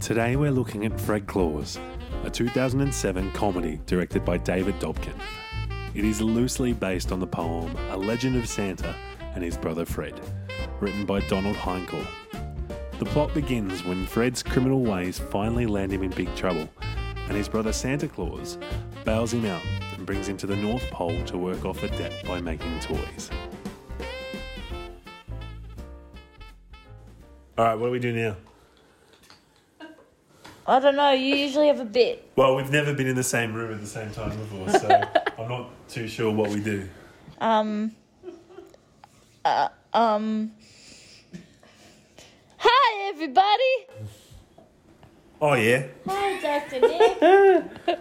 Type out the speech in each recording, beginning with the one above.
Today we're looking at Fred Claus, a 2007 comedy directed by David Dobkin. It is loosely based on the poem A Legend of Santa and His Brother Fred, written by Donald Henkel. The plot begins when Fred's criminal ways finally land him in big trouble, and his brother Santa Claus bails him out and brings him to the North Pole to work off a debt by making toys. All right, what do we do now? I don't know. You usually have a bit. Well, we've never been in the same room at the same time before, so I'm not too sure what we do. Um. Uh, um. Hi, everybody. Oh, yeah. Hi, Doctor Nick.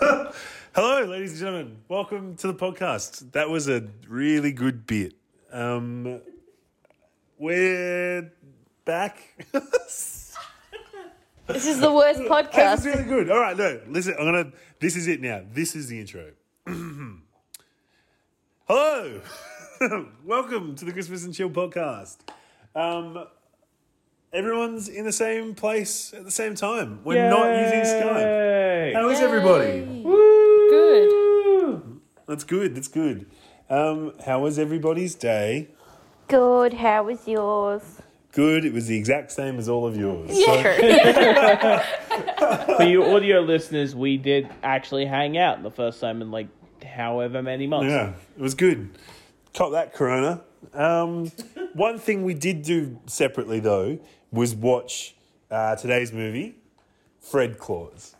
Hello, ladies and gentlemen. Welcome to the podcast. That was a really good bit. Um, we're back. this is the worst That podcast. was really good. All right, no, listen. I'm gonna. This is it now. This is the intro. Hello, welcome to the Christmas and Chill podcast. Um, everyone's in the same place at the same time. We're not using Skype. How is everybody? Good. That's good. That's good. Um, how was everybody's day? Good. How was yours? Good. It was the exact same as all of yours. Yeah. For you audio listeners, we did actually hang out the first time in like however many months. Yeah, it was good. Caught that Corona. Um, one thing we did do separately though was watch uh, today's movie, Fred Claus.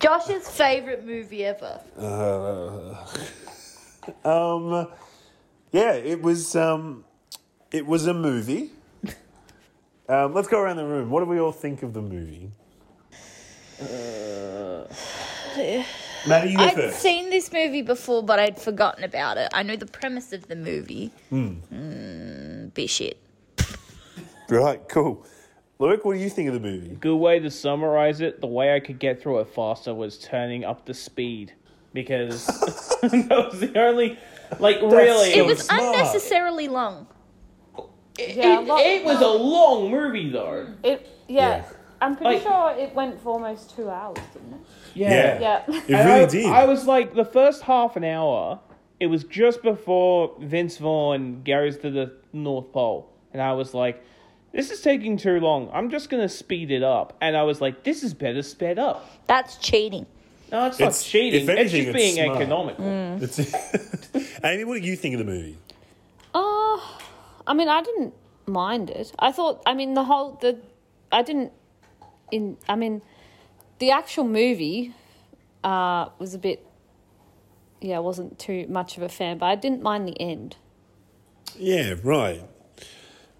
Josh's favorite movie ever. Um, yeah, it was. Um, it was a movie. Um, let's go around the room. What do we all think of the movie? Maddie, you go I'd first. seen this movie before, but I'd forgotten about it. I know the premise of the movie. Mm, be shit. Right, cool. Luke, what do you think of the movie? Good way to summarize it, the way I could get through it faster was turning up the speed. Because that was the only like really It was smart. unnecessarily long. It, Yeah, it, lot- it was a long movie though. It yeah. Yeah. I'm pretty Like- sure it went for almost two hours, didn't it? Yeah, Yeah. it really I, did. I was like, the first half an hour, it was just before Vince Vaughn goes to the North Pole. And I was like, this is taking too long. I'm just going to speed it up. And I was like, this is better sped up. That's cheating. No, it's, It's- not cheating. if It's just it's being smart. economical. It's- Amy, what do you think of the movie? Uh, I mean, I didn't mind it. I thought, I mean, the whole the, I didn't. In I mean, the actual movie, uh, was a bit. Yeah, I wasn't too much of a fan, but I didn't mind the end. Yeah, right.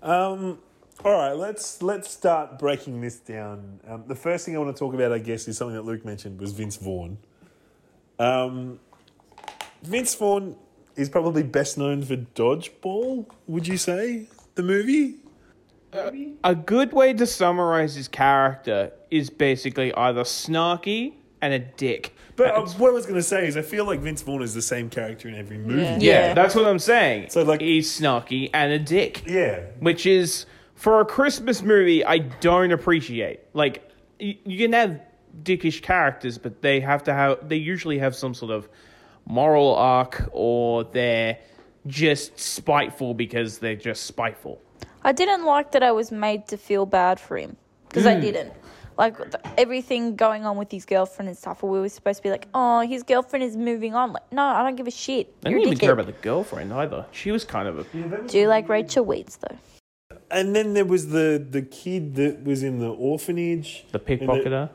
Um, all right, let's let's start breaking this down. Um, the first thing I want to talk about, I guess, is something that Luke mentioned was Vince Vaughn. Um, Vince Vaughn is probably best known for Dodgeball. Would you say the movie? A good way to summarize his character is basically either snarky and a dick. But uh, what I was going to say is, I feel like Vince Vaughn is the same character in every movie. Yeah. Yeah, that's what I'm saying. So, like- he's snarky and a dick. Yeah. which is for a Christmas movie I don't appreciate. Like you, you can have dickish characters, but they have to have they usually have some sort of moral arc or they're just spiteful because they're just spiteful. I didn't like that I was made to feel bad for him because I mm. didn't. Like th- everything going on with his girlfriend and stuff, where we were supposed to be like, "Oh, his girlfriend is moving on." Like, no, I don't give a shit. I didn't a even care about the girlfriend either. She was kind of a Do you like Rachel Weisz though? And then there was the the kid that was in the orphanage. the And the- pickpocketer.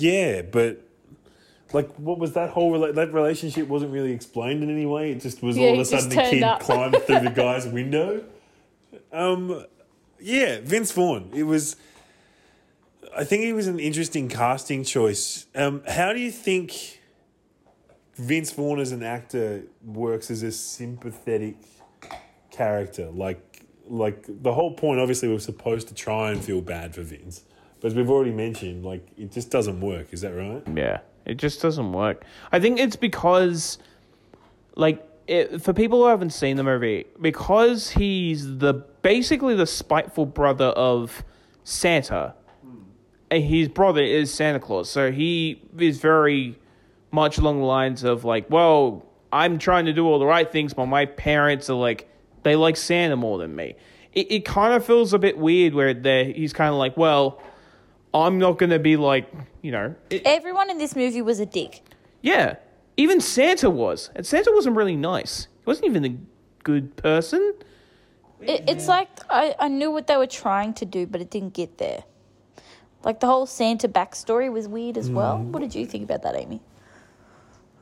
Yeah, but like, what was that whole rela- that relationship wasn't really explained in any way. It just was Yeah, all of a sudden the kid up. climbed through the guy's window. Um, yeah, Vince Vaughn. It was. I think he was an interesting casting choice. Um, how do you think Vince Vaughn as an actor works as a sympathetic character? Like, like the whole point. Obviously, we're supposed to try and feel bad for Vince, but as we've already mentioned, like it just doesn't work. Is that right? Yeah, it just doesn't work. I think it's because, like, it, for people who haven't seen the movie, because he's the basically the spiteful brother of Santa. Hmm. Eh, his brother is Santa Claus, so he is very much along the lines of like, well, I'm trying to do all the right things, but my parents are like, they like Santa more than me. It, it kind of feels a bit weird where they he's kind of like, well, I'm not going to be like, you know, it, Everyone in this movie was a dick. yeah. Even Santa was, and Santa wasn't really nice. He wasn't even a good person. It, it's like I, I knew what they were trying to do, but it didn't get there. Like the whole Santa backstory was weird as well. What did you think about that, Amy?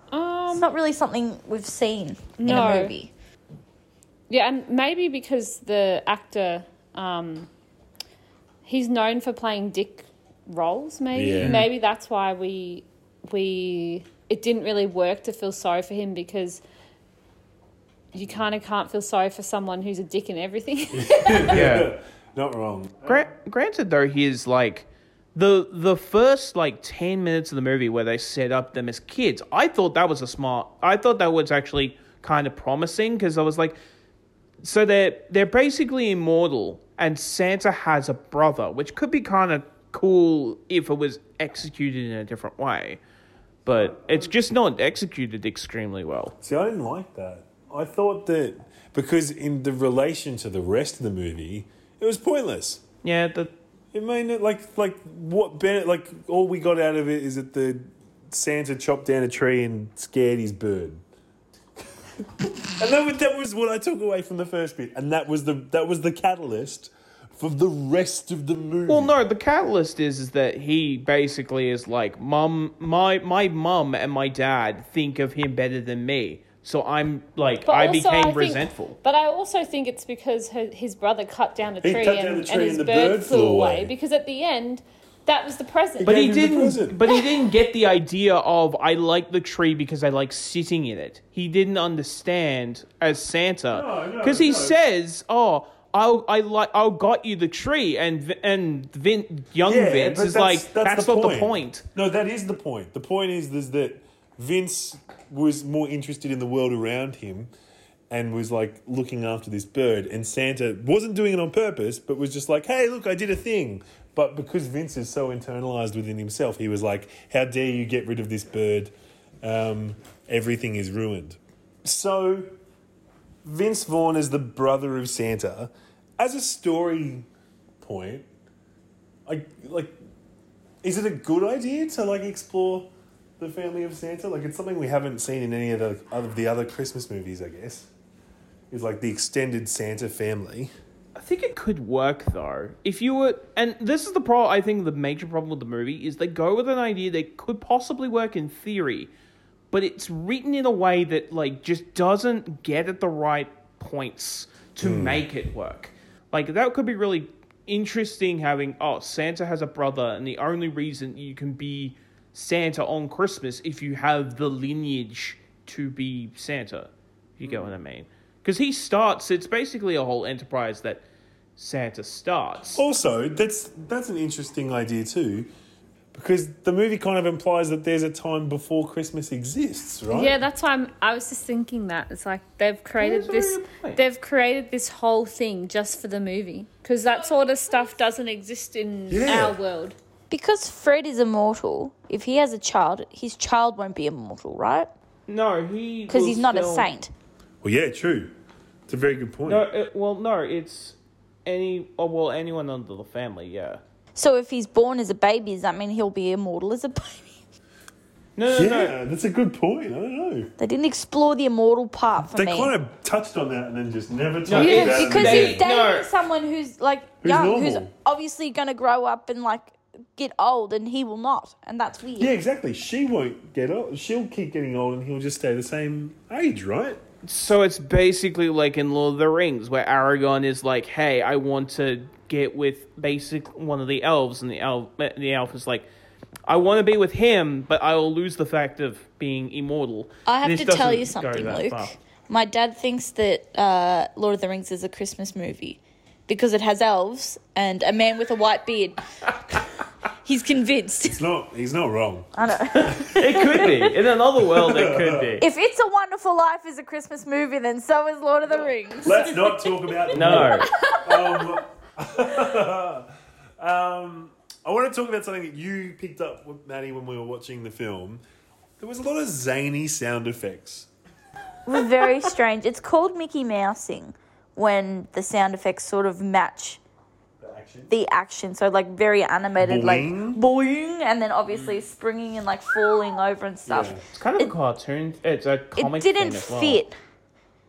It's Um, not really something we've seen in No. a movie. yeah, and maybe because the actor, um, he's known for playing dick roles. Maybe, Yeah. Mm-hmm. maybe that's why we we it didn't really work to feel sorry for him because you kind of can't feel sorry for someone who's a dick in everything. Yeah. Not wrong. Gra- granted, though, he is like the the first like ten minutes of the movie where they set up them as kids. I thought that was a smart. I thought that was actually kind of promising because I was like, so they're they're basically immortal, and Santa has a brother, which could be kind of cool if it was executed in a different way. But it's just not executed extremely well. See, I didn't like that. I thought that because in the relation to the rest of the movie, it was pointless. Yeah, the It made it like like what Bennett like all we got out of it is that the Santa chopped down a tree and scared his bird. and that was, that was what I took away from the first bit, and that was the that was the catalyst for the rest of the movie. Well, no, the catalyst is is that he basically is like, mum, my my mum and my dad think of him better than me, so I'm like, But I also, became think- resentful. But I also think it's because her, his brother cut down a tree, cut and, down the and his and the bird, bird flew flew away. away. Because at the end, that was the present. But he gave him the didn't. But he didn't get the idea of I like the tree because I like sitting in it. He didn't understand as Santa No, no, because he no. says, "Oh, I'll I like I'll got you the tree," and and Vin, young Yeah, Vince is like, "That's, not the point." No, that is the point. The point is, is that Vince was more interested in the world around him and was like looking after this bird, and Santa wasn't doing it on purpose, but was just like, "Hey, look, I did a thing." But because Vince is so internalized within himself, he was like, "How dare you get rid of this bird? Um, everything is ruined." So Vince Vaughn is the brother of Santa. As a story point, I like. Is it a good idea to like explore the family of Santa? Like, it's something we haven't seen in any of the of the other Christmas movies. I guess is like the extended Santa family. I think it could work though. If you were, and this is the problem. I think the major problem with the movie is they go with an idea that could possibly work in theory, but it's written in a way that like just doesn't get at the right points to hmm. make it work. Like that could be really interesting. Having oh, Santa has a brother, and the only reason you can be Santa on Christmas if you have the lineage to be Santa. You get what I mean. Because he starts, it's basically a whole enterprise that Santa starts. Also, that's that's an interesting idea too, because the movie kind of implies that there's a time before Christmas exists, right? Yeah, that's why I'm, I was just thinking that it's like they've created That's this. very good point. They've created this whole thing just for the movie because that sort of stuff doesn't exist in Yeah. our world. Because Fred is immortal, if he has a child, his child won't be immortal, right? No, he. Because he's not a saint. Well, yeah, true. It's a very good point. No, it, well, no, it's any. Oh, well, anyone under the family, yeah. So if he's born as a baby, does that mean he'll be immortal as a baby? No, no, no. yeah, that's a good point. I don't know. They didn't explore the immortal part for They me. kind of touched on that and then just never touched No, about Yeah, it. because They- he's dating no. someone who's like Who's young, who's obviously going to grow up and like get old, and he will not, and that's weird. Yeah, exactly. She won't get old. She'll keep getting old, and he'll just stay the same age, right? So it's basically like in Lord of the Rings, where Aragorn is like, "Hey, I want to get with basic one of the elves," and the elf, the elf is like, "I want to be with him, but I will lose the fact of being immortal." I have This to tell you something, Luke. far. My dad thinks that uh, Lord of the Rings is a Christmas movie because it has elves and a man with a white beard. He's convinced. It's not. He's not wrong. I know. It could be in another world. It could be. if It's a Wonderful Life is a Christmas movie, then so is Lord of the Rings. Let's not talk about the No, Um, um, I I want to talk about something that you picked up, with Maddie, when we were watching the film. There was a lot of zany sound effects. It was very strange. It's called Mickey Mousing when the sound effects sort of match the action. So like very animated, Boing. like boing, and then obviously springing and like falling over and stuff. Yeah. It's kind of It- a cartoon. It's a comic. It didn't thing as well. fit.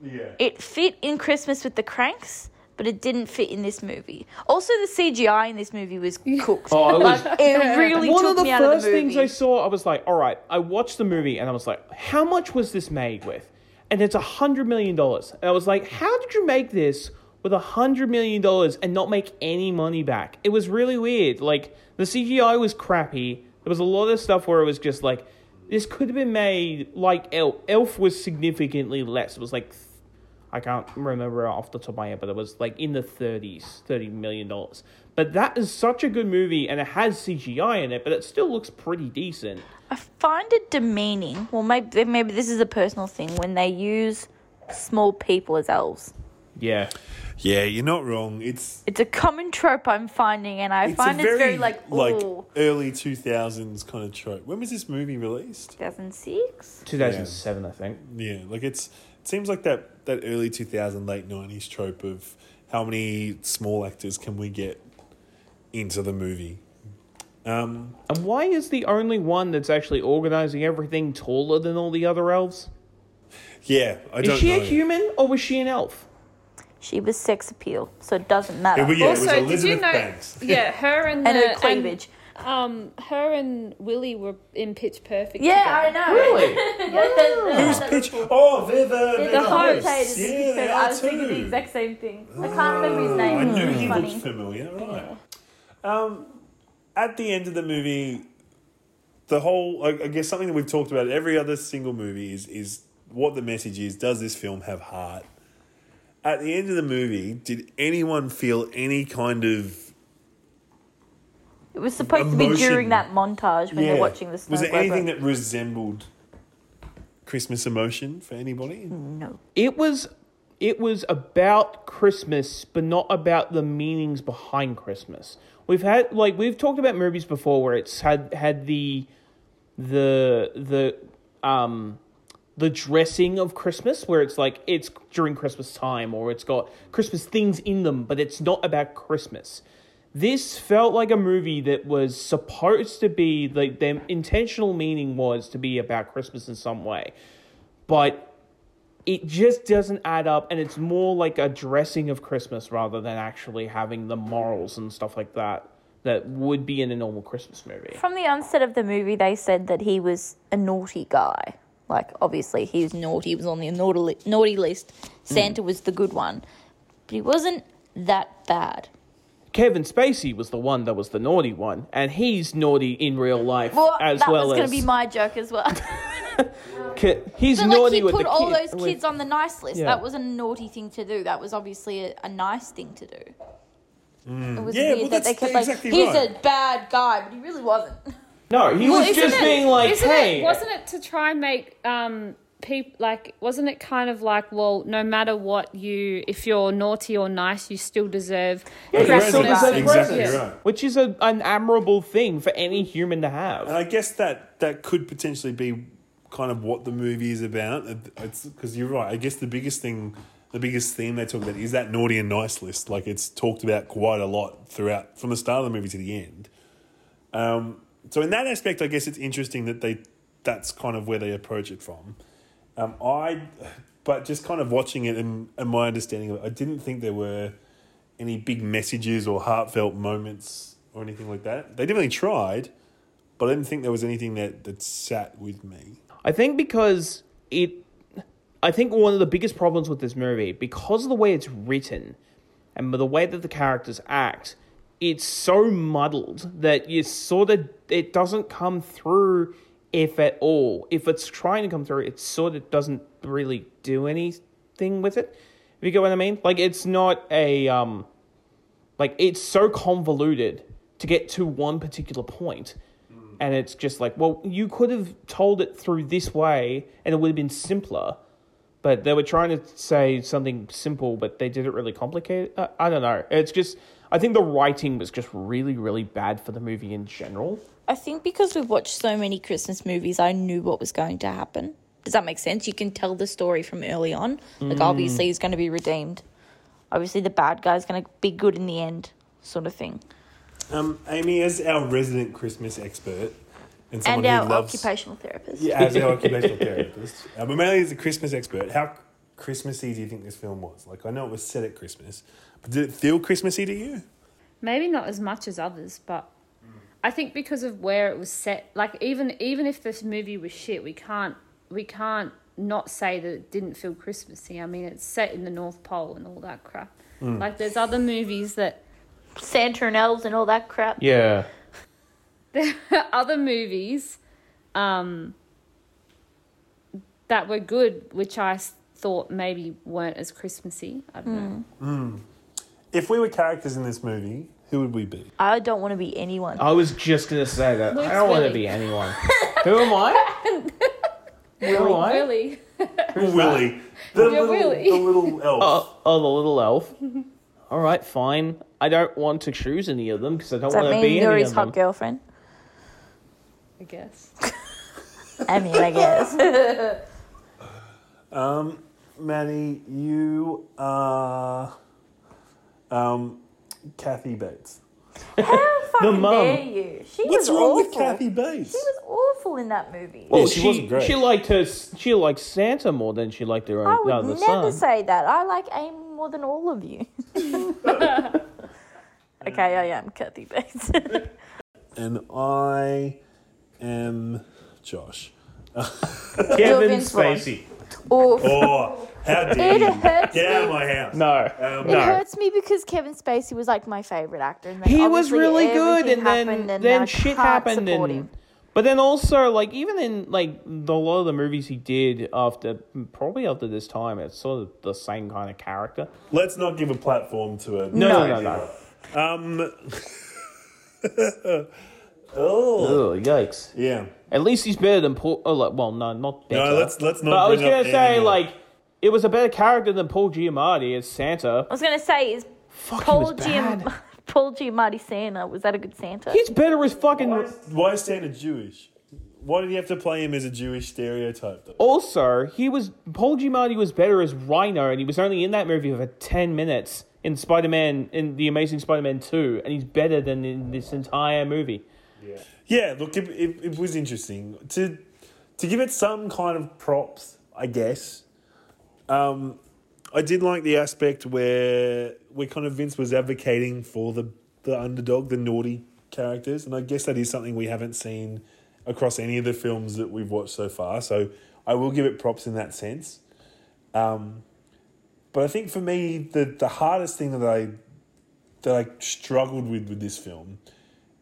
Yeah. It fit in Christmas with the Cranks, but it didn't fit in this movie. Also, the CGI in this movie was cooked. Oh, it was- Like, it really One took of the me out of first the movie. things I saw, I was like, all right, I watched the movie and I was like, how much was this made with? And it's a hundred million dollars. And I was like, how did you make this with a hundred million dollars and not make any money back? It was really weird. Like the CGI was crappy. There was a lot of stuff where it was just like, this could have been made like Elf. Elf was significantly less. It was like I can't remember off the top of my head, but it was like in the 30s, $30 million. But that is such a good movie, and it has CGI in it, but it still looks pretty decent. I find it demeaning. Well, maybe maybe this is a personal thing when they use small people as elves. Yeah. Yeah, you're not wrong. It's It's a common trope I'm finding, and I it's find a it's very, very like ooh. early 2000s kind of trope. When was this movie released? 2006. 2007, I think. Yeah, like it's it seems like that that early 2000 late 90s trope of how many small actors can we get into the movie. Um And why is the only one that's actually organizing everything taller than all the other elves? yeah, I Is don't she know. a human or was she an elf? She was sex appeal, so it doesn't matter. It was- yeah, also, it was did you know? Banks. Yeah, her and, and the, her cleavage. And, um, her and Willie were in Pitch Perfect. yeah, together. I know. Really? Who's pitch? Oh, they're the, they're the the commentators. hosts. Yeah, Pitch they are I was thinking the exact same thing. I can't remember his name. I knew It's he funny. looked familiar. Right. Um, at the end of the movie, the whole I, I guess something that we've talked about every other single movie is is what the message is. Does this film have heart? At the end of the movie, did anyone feel any kind of It was supposed to be Emotion. during that montage when yeah? they're watching the snow was there globe. anything that resembled Christmas emotion for anybody? No. It was it was about Christmas, but not about the meanings behind Christmas. We've had like we've talked about movies before where it's had had the the the um the dressing of Christmas where it's like it's during Christmas time or it's got Christmas things in them, but it's not about Christmas. This felt like a movie that was supposed to be like the intentional meaning was to be about Christmas in some way. But it just doesn't add up and it's more like a dressing of christmas rather than actually having the morals and stuff like that that would be in a normal christmas movie From the onset of the movie, they said that he was a naughty guy. Like, obviously, he was naughty. He was on the naughty, naughty list. Mm. Santa was the good one. But he wasn't that bad. Kevin spacey was the one that was the naughty one and he's naughty in real life Well, as that well was going to be my joke as well. ki- he's but, naughty like, he with put the all kid- those with- kids on the nice list. Yeah. That was a naughty thing to do. That was obviously a, a nice thing to do. It was Mm. Yeah, weird well, that they that's kept like, exactly he's right. a bad guy, but he really wasn't. no he Well, was just it- being like hey it, wasn't it to try and make um people like wasn't it kind of like well no matter what you if you're naughty or nice you still deserve Yeah, you still deserve Exactly presents, right. which is a, an admirable thing for any human to have And I guess that that could potentially be kind of what the movie is about. It's because you're right. I guess the biggest thing, the biggest theme they talk about is that naughty and nice list. Like it's talked about quite a lot throughout, from the start of the movie to the end. Um, so in that aspect, I guess it's interesting that they that's kind of where they approach it from. Um, I, but just kind of watching it and, and my understanding of it, I didn't think there were any big messages or heartfelt moments or anything like that. They definitely tried, but I didn't think there was anything that, that sat with me. I think because it, I think one of the biggest problems with this movie, because of the way it's written, and the way that the characters act, it's so muddled that you sort of it doesn't come through, if at all. If it's trying to come through, it sort of doesn't really do anything with it. If you get what I mean, like it's not a um, like it's so convoluted to get to one particular point and it's just like well you could have told it through this way and it would have been simpler but they were trying to say something simple, but they did it really complicated. Uh, I don't know. It's just I think the writing was just really really bad for the movie in general. I think because we've watched so many Christmas movies, I knew what was going to happen. Does that make sense? You can tell the story from early on. Like, obviously, he's going to be redeemed. Obviously, the bad guy's going to be good in the end, sort of thing. Um, Amy, as our resident Christmas expert and someone and our who loves occupational therapist. yeah, as our occupational therapist, uh, but mainly as a Christmas expert, how Christmassy do you think this film was? Like, I know it was set at Christmas, but did it feel Christmassy to you? Maybe not as much as others, but I think because of where it was set, like even even if this movie was shit, we can't we can't not say that it didn't feel Christmassy. I mean, it's set in the North Pole and all that crap. Mm. Like there's other movies that Santa and elves and all that crap. Yeah. there are other movies um, that were good, which I thought maybe weren't as Christmassy. I don't know. Mm. Mm. If we were characters in this movie, who would we be? I don't want to be anyone. I was just gonna say that. Luke's I don't want to Willy. be anyone. Who am I? Who am I? Really? Willy. The Yeah, little, Willy. The little elf. Oh, oh, the little elf. All right, fine. I don't want to choose any of them because I don't Does that want to mean be you're any his of hot them. girlfriend? I guess. I mean, I guess. Um, Maddie, you are um, Kathy Bates. How fucking mum. dare you? She What's was wrong awful. with Kathy Bates? She was awful in that movie. Well, Yeah, she she wasn't great. she liked her. She liked Santa more than she liked her own. I own would other never son. say that. I like Amy more than all of you. okay, I am Kathy Bates. and I am Josh. Kevin Vince Spacey. Oof. Oh, how dare It you! hurts Get out of my house. No, Um, It no. hurts me because Kevin Spacey was like my favorite actor. And then He was obviously really good, everything and then happened and then I shit can't happened, support and him. but then also like even in like the, a lot of the movies he did after probably after this time, it's sort of the same kind of character. Let's not give a platform to a. No, no, no, no. Um. oh, Ugh, yikes. yeah. At least he's better than Paul. Oh, like, well, no, not better. No, let's let's not. But I was bring up gonna say any- like it was a better character than Paul Giamatti as Santa. I was gonna say is Fuck, Paul he was bad. Giam- Paul Giamatti Santa. Was that a good Santa? He's better as fucking. Why is, why is Santa Jewish? Why did you have to play him as a Jewish stereotype? Though? Also, he was Paul Giamatti was better as Rhino, and he was only in that movie for ten minutes in Spider Man in the Amazing Spider Man Two, and he's better than in this entire movie. Yeah, look, it, it, it was interesting to to give it some kind of props, I guess. Um, I did like the aspect where where kind of Vince was advocating for the the underdog, the naughty characters, and I guess that is something we haven't seen across any of the films that we've watched so far. So I will give it props in that sense. Um, but I think for me, the the hardest thing that I that I struggled with with this film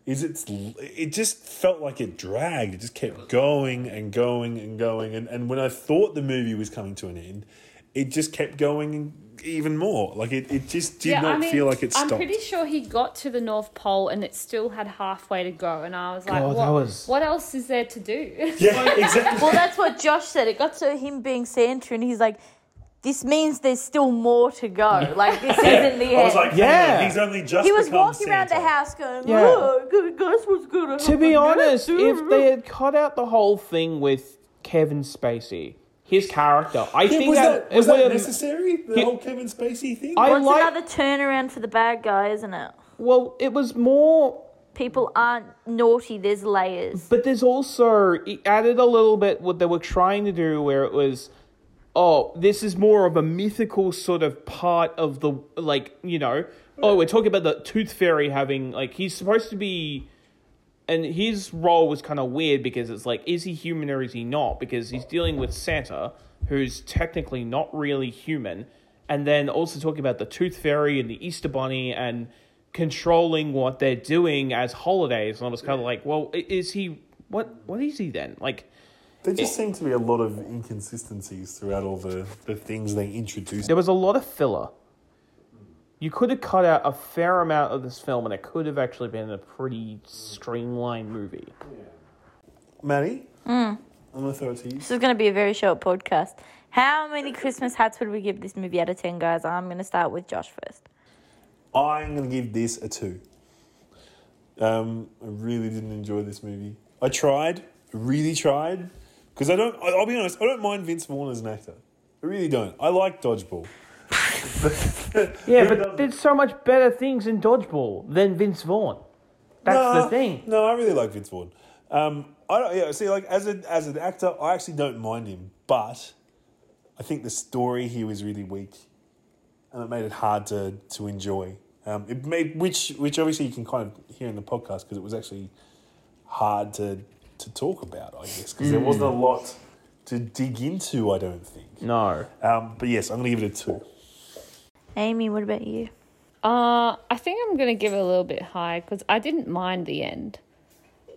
is it's it just felt like it dragged. It just kept going and going and going. And, and when I thought the movie was coming to an end, it just kept going even more. Like it, it just did not feel like it stopped. I'm pretty sure he got to the North Pole and it still had halfway to go, and I was like, God, what, was- what else is there to do? yeah, exactly. well, that's what Josh said. It got to him being Santa, and he's like, "This means there's still more to go. Like this isn't the end." I was like, Yeah. yeah, he's only just. he was become walking around the house going, Yeah. "Oh, good, guess what's gonna be next?" honest, if they had cut out the whole thing with Kevin Spacey, his character, I Yeah, think was that, that, was that would've- necessary? The He- whole Kevin Spacey thing. I Well, it's like. another turnaround for the bad guy, isn't it? Well, it was more People aren't naughty. There's layers. But there's also it added a little bit what they were trying to do, where it was, oh, this is more of a mythical sort of part of the like you know. Oh, we're talking about the Tooth Fairy having like he's supposed to be, and his role was kind of weird because it's like, is he human or is he not? Because he's dealing with Santa, who's technically not really human, and then also talking about the Tooth Fairy and the Easter Bunny and controlling what they're doing as holidays. And I was kind of like, well, is he what? What is he then? Like, There just seemed to be a lot of inconsistencies throughout all the, the things they introduced. there was a lot of filler. You could have cut out a fair amount of this film, and it could have actually been a pretty streamlined movie. Maddie, Mm. I'm gonna throw it to you. This is going to be a very short podcast. How many Christmas hats would we give this movie out of 10, guys? I'm going to start with Josh first. I'm going to give this a two. Um, I really didn't enjoy this movie. I tried, really tried, because I don't. I'll be honest. I don't mind Vince Vaughn as an actor. I really don't. I like Dodgeball. Yeah, but there's so much better things in dodgeball than Vince Vaughn. That's No, the thing. No, I really like Vince Vaughn. Um, I don't. Yeah, see, like as a as an actor, I actually don't mind him, but I think the story here was really weak, and it made it hard to to enjoy. Um, it made which which obviously you can kind of hear in the podcast because it was actually hard to to talk about, I guess, because there wasn't a lot to dig into. I don't think. No. Um, but yes, I'm going to give it a two. Amy, what about you? Uh, I think I'm gonna give it a little bit high because I didn't mind the end.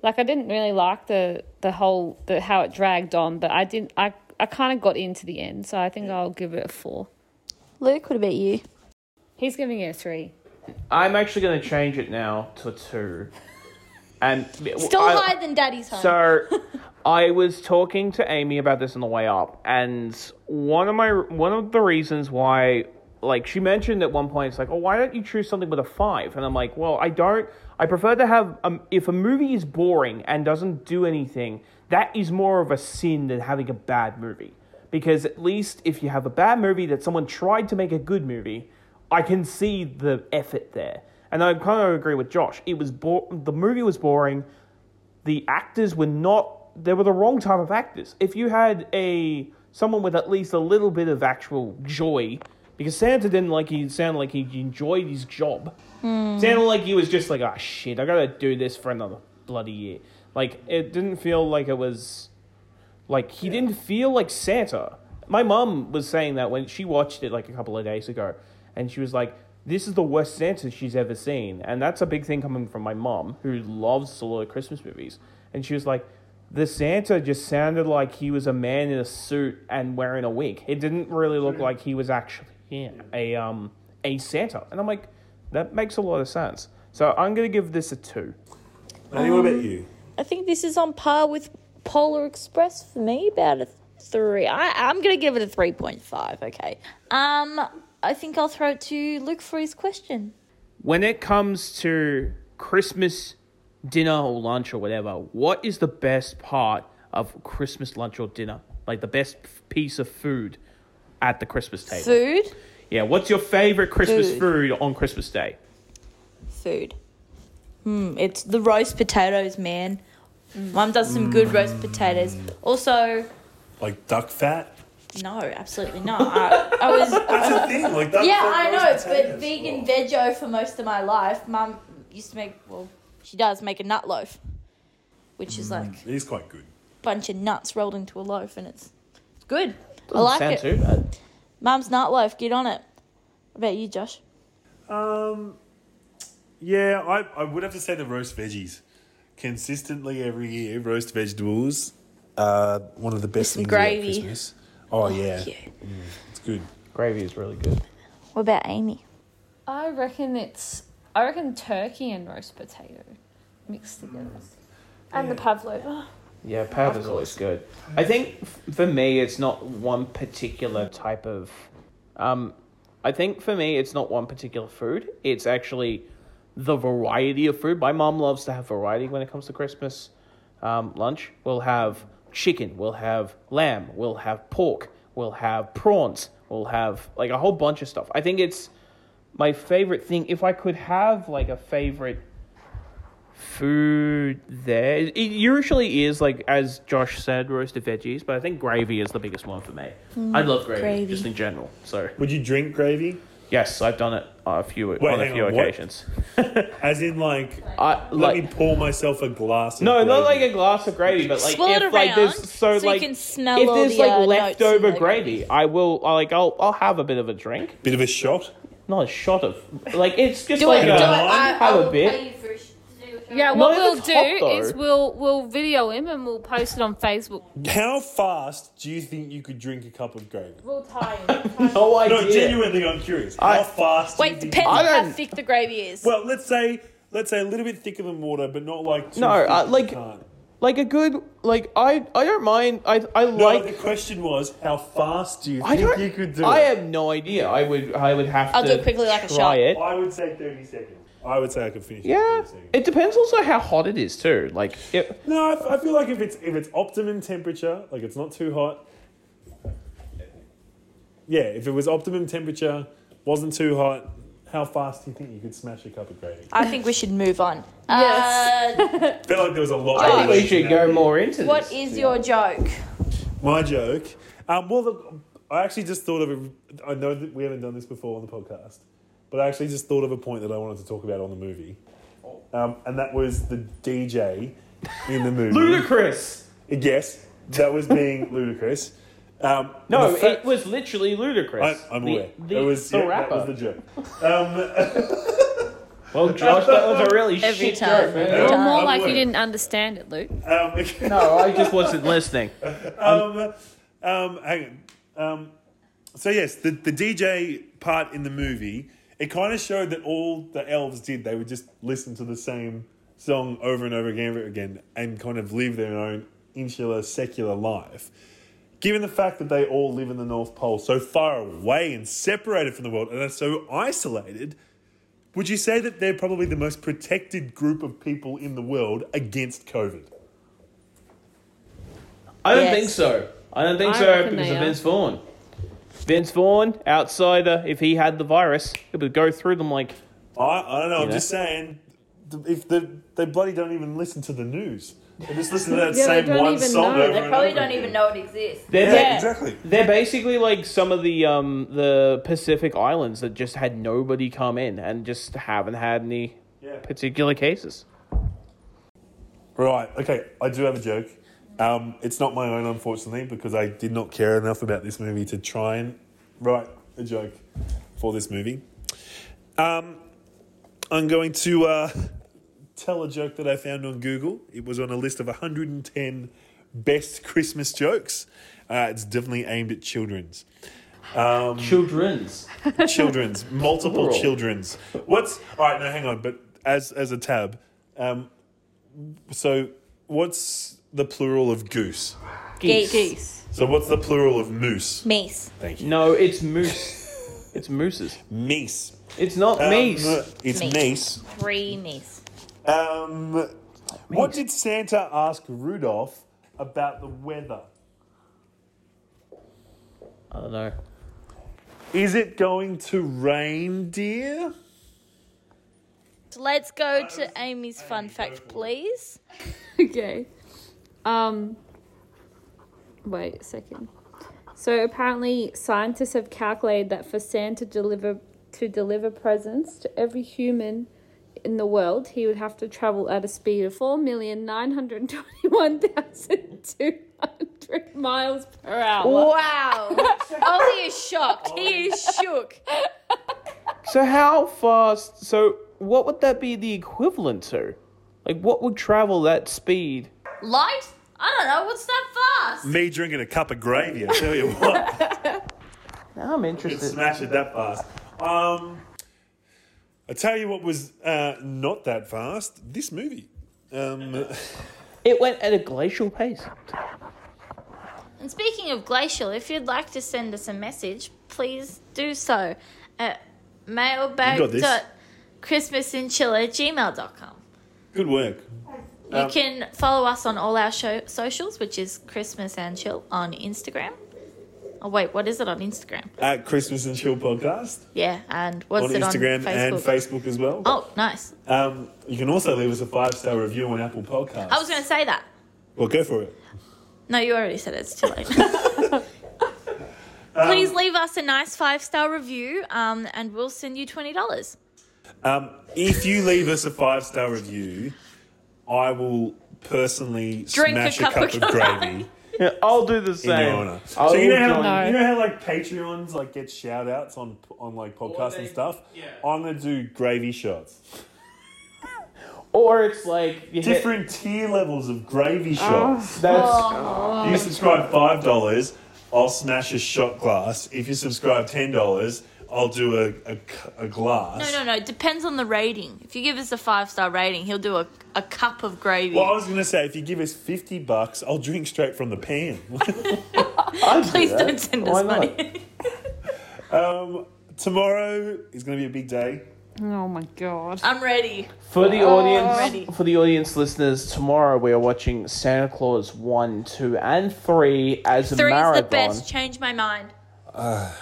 Like I didn't really like the the whole the how it dragged on, but I didn't. I I kind of got into the end, so I think I'll give it a four. Luke, what about you? He's giving it a three. I'm actually going to change it now to a two. And Still I- higher than Daddy's home. So, I was talking to Amy about this on the way up, and one of my one of the reasons why, like, she mentioned at one point, it's like, oh, why don't you choose something with a five? And I'm like, well, I don't. I prefer to have um, if a movie is boring and doesn't do anything, that is more of a sin than having a bad movie. Because at least if you have a bad movie that someone tried to make a good movie, I can see the effort there. And I kind of agree with Josh. It was bo- the movie was boring the actors were not they were the wrong type of actors. If you had a someone with at least a little bit of actual joy, because Santa didn't like he sounded like he enjoyed his job. Hmm. Sounded like he was just like, oh shit, I gotta do this for another bloody year. Like it didn't feel like it was like he didn't feel like Santa. My mom was saying that when she watched it like a couple of days ago, and she was like, "This is the worst Santa she's ever seen," and that's a big thing coming from my mom, who loves a lot of Christmas movies. And she was like, "The Santa just sounded like he was a man in a suit and wearing a wig. It didn't really look like he was actually yeah, a um a Santa." And I'm like, "That makes a lot of sense." So I'm gonna give this a two. Andy, what about you? I think this is on par with Polar Express for me, about a three. I, I'm going to give it a 3.5, okay. Um, I think I'll throw it to Luke for his question. when it comes to Christmas dinner or lunch or whatever, what is the best part of Christmas lunch or dinner? Like the best piece of food at the Christmas table? Food? Yeah, what's your favorite Christmas Food. food on Christmas Day? Food. Hmm, it's the roast potatoes, man. Mum does some good roast potatoes. Also, Like duck fat? No, absolutely not. I, I was That's a thing. Like duck Yeah, I know, but potatoes. vegan veggie for most of my life. Mum used to make, well, she does make a nut loaf, which is like It is quite good. bunch of nuts rolled into a loaf, and it's, it's good. I Doesn't like sound it. too bad. Mum's nut loaf, get on it. What about you, Josh? Um, yeah, I, I would have to say the roast veggies. Consistently every year, roast vegetables are one of the best some things about gravy. Christmas. Oh, yeah. Yeah. it's good. Gravy is really good. What about Amy? I reckon it's. I reckon turkey and roast potato mixed together, and the pavlova. Yeah, pav is always good. I think f- for me, it's not one particular type of. Um, I think for me, it's not one particular food. It's actually the variety of food. My mom loves to have variety when it comes to Christmas um, lunch. We'll have chicken. We'll have lamb. We'll have pork. We'll have prawns. We'll have like a whole bunch of stuff. I think it's my favorite thing. If I could have like a favorite food there. It usually is like as Josh said, roasted veggies, but I think gravy is the biggest one for me. Mm. I love gravy, gravy. just in general. So Would you drink gravy? Yes, I've done it a few on a hang few on, what? occasions. As in, like, I let like me pour myself a glass of no, not like a glass of gravy, but like Swirl it if like there's around so, so you like can smell if all there's the, like uh, notes leftover in the gravy, gravy. I will I, like I'll I'll have a bit of a drink, Bit of a shot. not a shot of like it's just Do like it, do a, it. a- I, have I a will bit. pay you Yeah, what if we'll do hot, is we'll we'll video him and we'll post it on Facebook. How fast do you think you could drink a cup of gravy? We'll tie him. no idea. No, genuinely, I'm curious. How I- fast? do you Wait, think depends on how thick the gravy is. Well, let's say let's say a little bit thicker than water, but not like too No, thick uh, like- can't. like a good like I I don't mind. I I No, like. the question was, how fast do you I think you could do I it? I have no idea. I would. I would have I'll to do it quickly like a shot. it. I would say 30 seconds. I would say I could finish it Yeah, 30 it depends also how hot it is too. Like, it, No, I, f- I feel like if it's if it's optimum temperature, like it's not too hot. Yeah, if it was optimum temperature, wasn't too hot, how fast do you think you could smash a cup of gravy? I think we should move on. Yes. Uh, I feel like there was a lot. I think more we should go more into what this. is your joke? My joke. Um, well, the, I actually just thought of a. I know that we haven't done this before on the podcast, but I actually just thought of a point that I wanted to talk about on the movie, um, and that was the DJ in the movie. ludicrous? Yes, that was being ludicrous. Um, No, the fa- it was literally ludicrous. I, I'm The- aware. The, it was the yeah, rapper. That was the joke. Um, Well, Josh, that was a really Every shit time. joke, man. Every time. more I'm like you didn't understand it, Luke. um, No, I just wasn't listening. um, um, hang on. Um, so yes, the, the DJ part in the movie, it kind of showed that all the elves did, they would just listen to the same song over and over again and again and kind of live their own insular, secular life. Given the fact that they all live in the North Pole so far away and separated from the world and are so isolated, would you say that they're probably the most protected group of people in the world against COVID? I don't Yes. think so. I don't think I so because they of. Vince Vaughn. Vince Vaughn, outsider, if he had the virus, it would go through them like. I, I don't know. I'm know? just saying, if the they bloody don't even listen to the news, they just listen to that Yeah, same one song know. over They and probably over don't again. even know it exists. They're, Yeah, they're- exactly. They're basically like some of the um the Pacific Islands that just had nobody come in and just haven't had any Yeah. particular cases. Right. Okay. I do have a joke. Um, it's not my own, unfortunately, because I did not care enough about this movie to try and write a joke for this movie. Um, I'm going to uh, tell a joke that I found on Google. It was on a list of 110 best Christmas jokes. Uh, it's definitely aimed at children's. Um, Children's. children's, multiple Plural. children's. What's all right? No, hang on. But as as a tab, um, so what's the plural of goose? Geese. Geese. So what's the plural of moose? Meese. Thank you. No, it's moose. it's mooses. Meese. It's not Um, meese. It's Meese. meese. Three meese. Um, what did Santa ask Rudolph about the weather? I don't know. Is it going to rain, dear? Let's go to Amy's fun fact, please. okay. Um. Wait a second. So apparently, scientists have calculated that for Santa to deliver to deliver presents to every human in the world, he would have to travel at a speed of four million nine hundred twenty-one thousand two hundred miles per hour. Wow. Ollie is shocked. He is shook. So how fast? So what would that be the equivalent to? Like what would travel that speed? Light? I don't know. What's that fast? Me drinking a cup of gravy. I tell you what. Now I'm could interested. smash it that fast. Um, I tell you what was uh, not that fast. This movie. Um, It went at a glacial pace. And speaking of glacial, if you'd like to send us a message, please do so at got this. mailbag.christmasinchill at gmail.com. good work. You Um, can follow us on all our show socials, which is Christmas and Chill on Instagram. Oh wait, what is it on Instagram? At Christmas and Chill podcast Yeah, and what's on it Instagram on Facebook? and Facebook as well. Oh, nice. Um, you can also leave us a five star review on Apple Podcasts. I was going to say that. Well, go for it. No, you already said it. It's too late. Please leave us a nice five star review, um, and we'll send you twenty dollars. Um, if you leave us a five star review, I will personally Drink a smash cup a cup of of gravy Yeah, I'll do the in same. your honor. I'll So you know how join- you know how like Patreons like get shout outs on on like podcasts and stuff. yeah. I'm gonna do gravy shots. Or it's like you hit- Different tier levels of gravy ah, shots. That's oh. ah. You subscribe five dollars, I'll smash a shot glass. If you subscribe ten dollars, I'll do a, a, a glass. No, no, no. It depends on the rating. If you give us a five star rating, he'll do a, a cup of gravy. Well, I was going to say, if you give us 50 bucks, I'll drink straight from the pan. I'd do Please that. don't send Why us not? money. um, tomorrow is going to be a big day. Oh my god. I'm ready. For the audience, Ready. for the audience listeners, tomorrow we are watching Santa Clause one, two, and three as a Three is the best. Change my mind. Uh,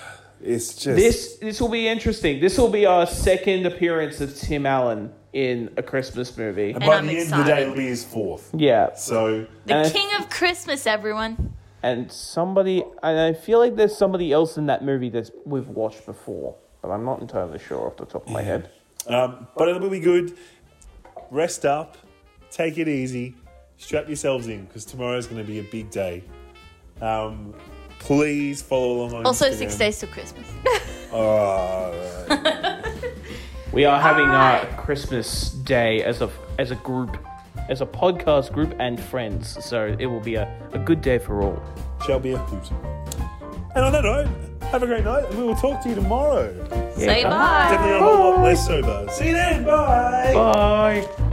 it's just. This this will be interesting. This will be our second appearance of Tim Allen in a Christmas movie. and by I'm the end of the day, excited. it'll be his fourth. Yeah, So, The And king of Christmas, everyone. and somebody, and I feel like there's somebody else in that movie that we've watched before, but I'm not entirely sure off the top of my head. um, but it will be good. Rest up, take it easy, strap yourselves in because tomorrow's going to be a big day. Um, please follow along on Also, Instagram. six days till Christmas. Oh, We are having our Christmas day as a as a group, as a podcast group and friends. So it will be a, a good day for all. shall be a hoot. And on that note, have a great night, and we will talk to you tomorrow. Say bye. Definitely a whole lot less sober. See you then. Bye. Bye.